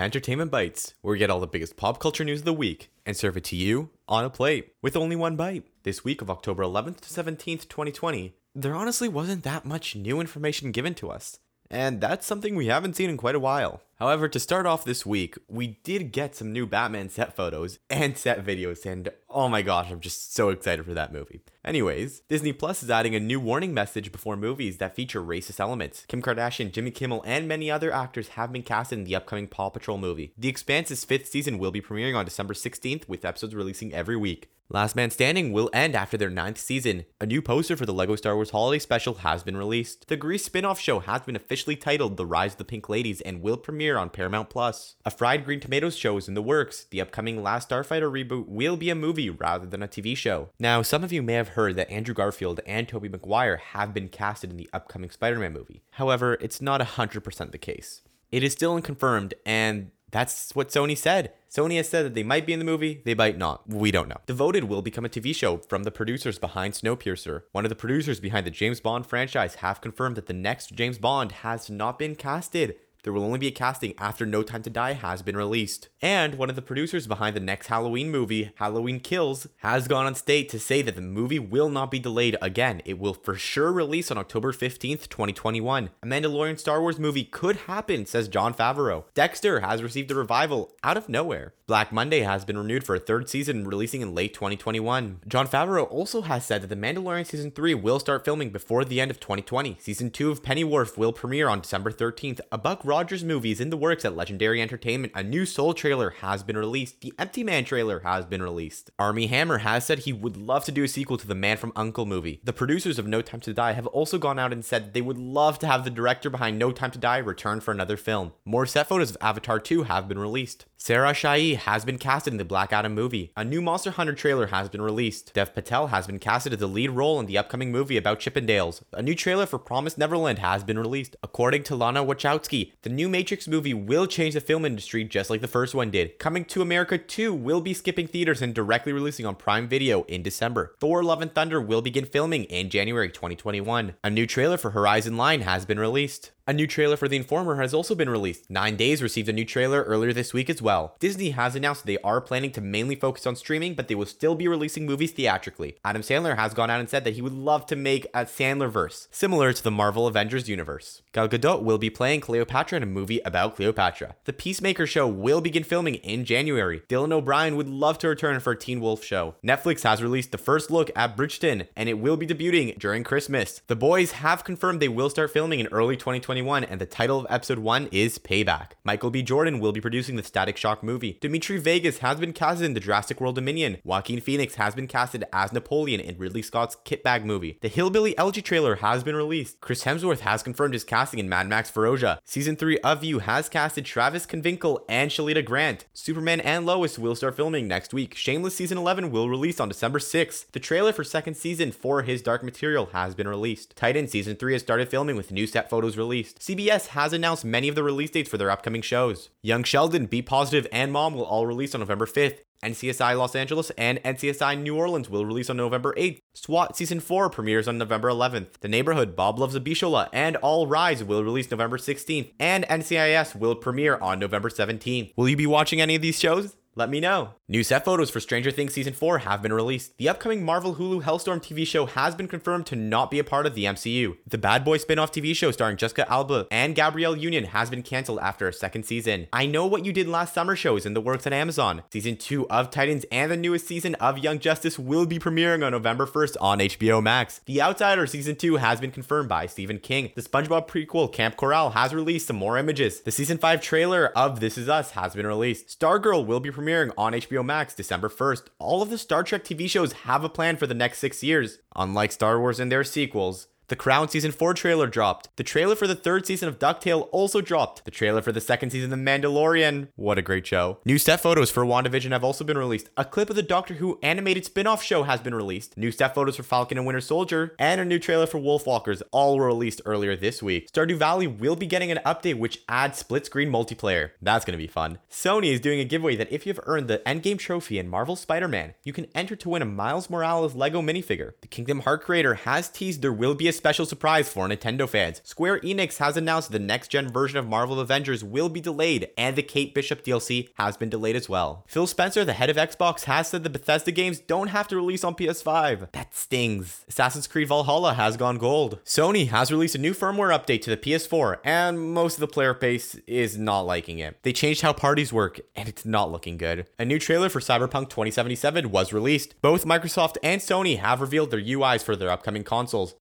to Entertainment Bites, where we get all the biggest pop culture news of the week and serve it to you on a plate with only one bite. This week of October 11th to 17th, 2020, there honestly wasn't that much new information given to us. And that's something we haven't seen in quite a while. However, to start off this week, we did get some new Batman set photos and set videos, and oh my gosh, I'm just so excited for that movie. Anyways, Disney Plus is adding a new warning message before movies that feature racist elements. Kim Kardashian, Jimmy Kimmel, and many other actors have been cast in the upcoming Paw Patrol movie. The Expanse's fifth season will be premiering on December 16th, with episodes releasing every week. Last Man Standing will end after their ninth season. A new poster for the LEGO Star Wars Holiday Special has been released. The Grease spin off show has been officially titled The Rise of the Pink Ladies and will premiere on Paramount Plus. A Fried Green Tomatoes show is in the works. The upcoming Last Starfighter reboot will be a movie rather than a TV show. Now, some of you may have heard that Andrew Garfield and Tobey Maguire have been casted in the upcoming Spider Man movie. However, it's not 100% the case. It is still unconfirmed, and that's what Sony said. Sony has said that they might be in the movie, they might not. We don't know. Devoted will become a TV show from the producers behind Snowpiercer. One of the producers behind the James Bond franchise have confirmed that the next James Bond has not been casted. There will only be a casting after No Time to Die has been released. And one of the producers behind the next Halloween movie, Halloween Kills, has gone on state to say that the movie will not be delayed again. It will for sure release on October 15th, 2021. A Mandalorian Star Wars movie could happen, says Jon Favreau. Dexter has received a revival out of nowhere. Black Monday has been renewed for a third season, releasing in late 2021. Jon Favreau also has said that The Mandalorian Season 3 will start filming before the end of 2020. Season 2 of Pennyworth will premiere on December 13th. A Buck Rogers movie is in the works at Legendary Entertainment. A new Soul trailer has been released. The Empty Man trailer has been released. Armie Hammer has said he would love to do a sequel to the Man from Uncle movie. The producers of No Time to Die have also gone out and said they would love to have the director behind No Time to Die return for another film. More set photos of Avatar 2 have been released. Sarah Shahi has been casted in the Black Adam movie. A new Monster Hunter trailer has been released. Dev Patel has been casted as the lead role in the upcoming movie about Chippendales. A new trailer for Promised Neverland has been released. According to Lana Wachowski, the new Matrix movie will change the film industry just like the first one did. Coming to America 2 will be skipping theaters and directly releasing on Prime Video in December. Thor Love and Thunder will begin filming in January 2021. A new trailer for Horizon Line has been released. A new trailer for The Informer has also been released. Nine Days received a new trailer earlier this week as well. Disney has announced they are planning to mainly focus on streaming, but they will still be releasing movies theatrically. Adam Sandler has gone out and said that he would love to make a Sandlerverse, similar to the Marvel Avengers universe. Gal Gadot will be playing Cleopatra in a movie about Cleopatra. The Peacemaker show will begin filming in January. Dylan O'Brien would love to return for a Teen Wolf show. Netflix has released the first look at Bridgerton, and it will be debuting during Christmas. The boys have confirmed they will start filming in early 2021 and the title of episode 1 is Payback. Michael B. Jordan will be producing the Static Shock movie. Dimitri Vegas has been casted in the Jurassic World Dominion. Joaquin Phoenix has been casted as Napoleon in Ridley Scott's Kitbag movie. The Hillbilly Elegy trailer has been released. Chris Hemsworth has confirmed his casting in Mad Max Furiosa. Season 3 of You has casted Travis Van Winkle and Shalita Grant. Superman and Lois will start filming next week. Shameless Season 11 will release on December 6th. The trailer for second season for His Dark Material has been released. Titan Season 3 has started filming with new set photos released. CBS has announced many of the release dates for their upcoming shows. Young Sheldon, Be Positive, and Mom will all release on November 5th. NCSI Los Angeles and NCSI New Orleans will release on November 8th. SWAT Season 4 premieres on November 11th. The Neighborhood, Bob Loves Abishola, and All Rise will release November 16th. And NCIS will premiere on November 17th. Will you be watching any of these shows? Let me know. New set photos for Stranger Things Season 4 have been released. The upcoming Marvel Hulu Helstrom TV show has been confirmed to not be a part of the MCU. The Bad Boy spin off TV show starring Jessica Alba and Gabrielle Union has been cancelled after a second season. I Know What You Did Last Summer show is in the works at Amazon. Season 2 of Titans and the newest season of Young Justice will be premiering on November 1st on HBO Max. The Outsider Season 2 has been confirmed by Stephen King. The SpongeBob prequel Camp Coral has released some more images. The Season 5 trailer of This Is Us has been released. Stargirl will be premiering on HBO Max December 1st. All of the Star Trek TV shows have a plan for the next six years. Unlike Star Wars and their sequels, the Crown Season 4 trailer dropped. The trailer for the third season of DuckTale also dropped. The trailer for the second season of The Mandalorian. What a great show. New set photos for WandaVision have also been released. A clip of the Doctor Who animated spin off show has been released. New set photos for Falcon and Winter Soldier. And a new trailer for Wolfwalkers all were released earlier this week. Stardew Valley will be getting an update which adds split screen multiplayer. That's to be fun. Sony is doing a giveaway that if you've earned the Endgame trophy in Marvel Spider Man, you can enter to win a Miles Morales Lego minifigure. The Kingdom Heart creator has teased there will be a special surprise for Nintendo fans. Square Enix has announced the next gen version of Marvel Avengers will be delayed, and the Kate Bishop DLC has been delayed as well. Phil Spencer, the head of Xbox, has said the Bethesda games don't have to release on PS5. That stings. Assassin's Creed Valhalla has gone gold. Sony has released a new firmware update to the PS4, and most of the player base is not liking it. They changed how parties work, and it's not looking good. A new trailer for Cyberpunk 2077 was released. Both Microsoft and Sony have revealed their UIs for their upcoming consoles.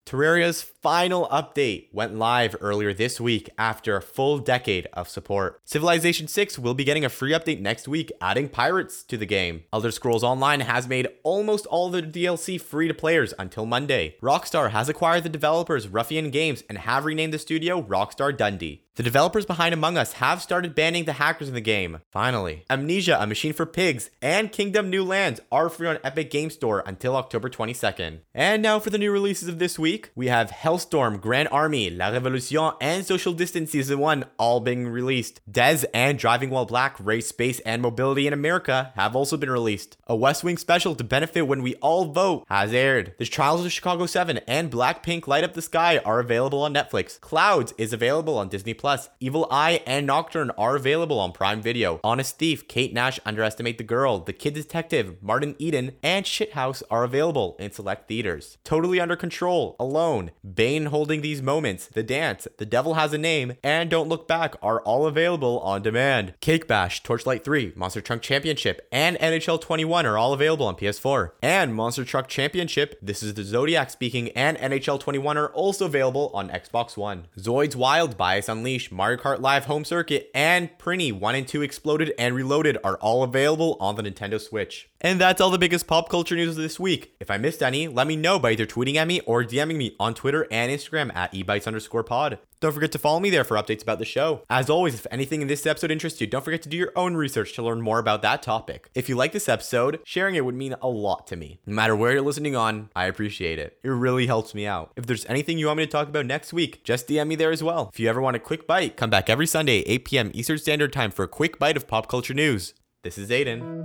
Final update went live earlier this week after a full decade of support. Civilization 6 will be getting a free update next week, adding pirates to the game. Elder Scrolls Online has made almost all the DLC free to players until Monday. Rockstar has acquired the developers Ruffian Games and have renamed the studio Rockstar Dundee. The developers behind Among Us have started banning the hackers in the game. Finally, Amnesia, A Machine for Pigs, and Kingdom New Lands are free on Epic Game Store until October 22nd. And now for the new releases of this week, we have Helstrom, Grand Army, La Revolution, and Social Distance Season 1 all being released. Dez and Driving While Black, Race, Space, and Mobility in America have also been released. A West Wing special to benefit when we all vote has aired. The Trials of Chicago 7 and Blackpink Light Up the Sky are available on Netflix. Clouds is available on Disney Plus. Evil Eye and Nocturne are available on Prime Video. Honest Thief, Kate Nash Underestimate the Girl, The Kid Detective, Martin Eden, and Shithouse are available in select theaters. Totally Under Control, Alone, Bane Holding These Moments, The Dance, The Devil Has a Name, and Don't Look Back are all available on demand. Cake Bash, Torchlight 3, Monster Truck Championship, and NHL 21 are all available on PS4. And Monster Truck Championship, This is the Zodiac speaking, and NHL 21 are also available on Xbox One. Zoids Wild, Blast Unleashed, Mario Kart Live Home Circuit, and Prinny 1 and 2 Exploded and Reloaded are all available on the Nintendo Switch. And that's all the biggest pop culture news of this week. If I missed any, let me know by either tweeting at me or DMing me on Twitter and Instagram at ebytes underscore pod. Don't forget to follow me there for updates about the show. As always, if anything in this episode interests you, don't forget to do your own research to learn more about that topic. If you like this episode, sharing it would mean a lot to me. No matter where you're listening on, I appreciate it. It really helps me out. If there's anything you want me to talk about next week, just DM me there as well. If you ever want a quick bite, come back every Sunday, 8 p.m. Eastern Standard Time for a quick bite of pop culture news. This is Aiden.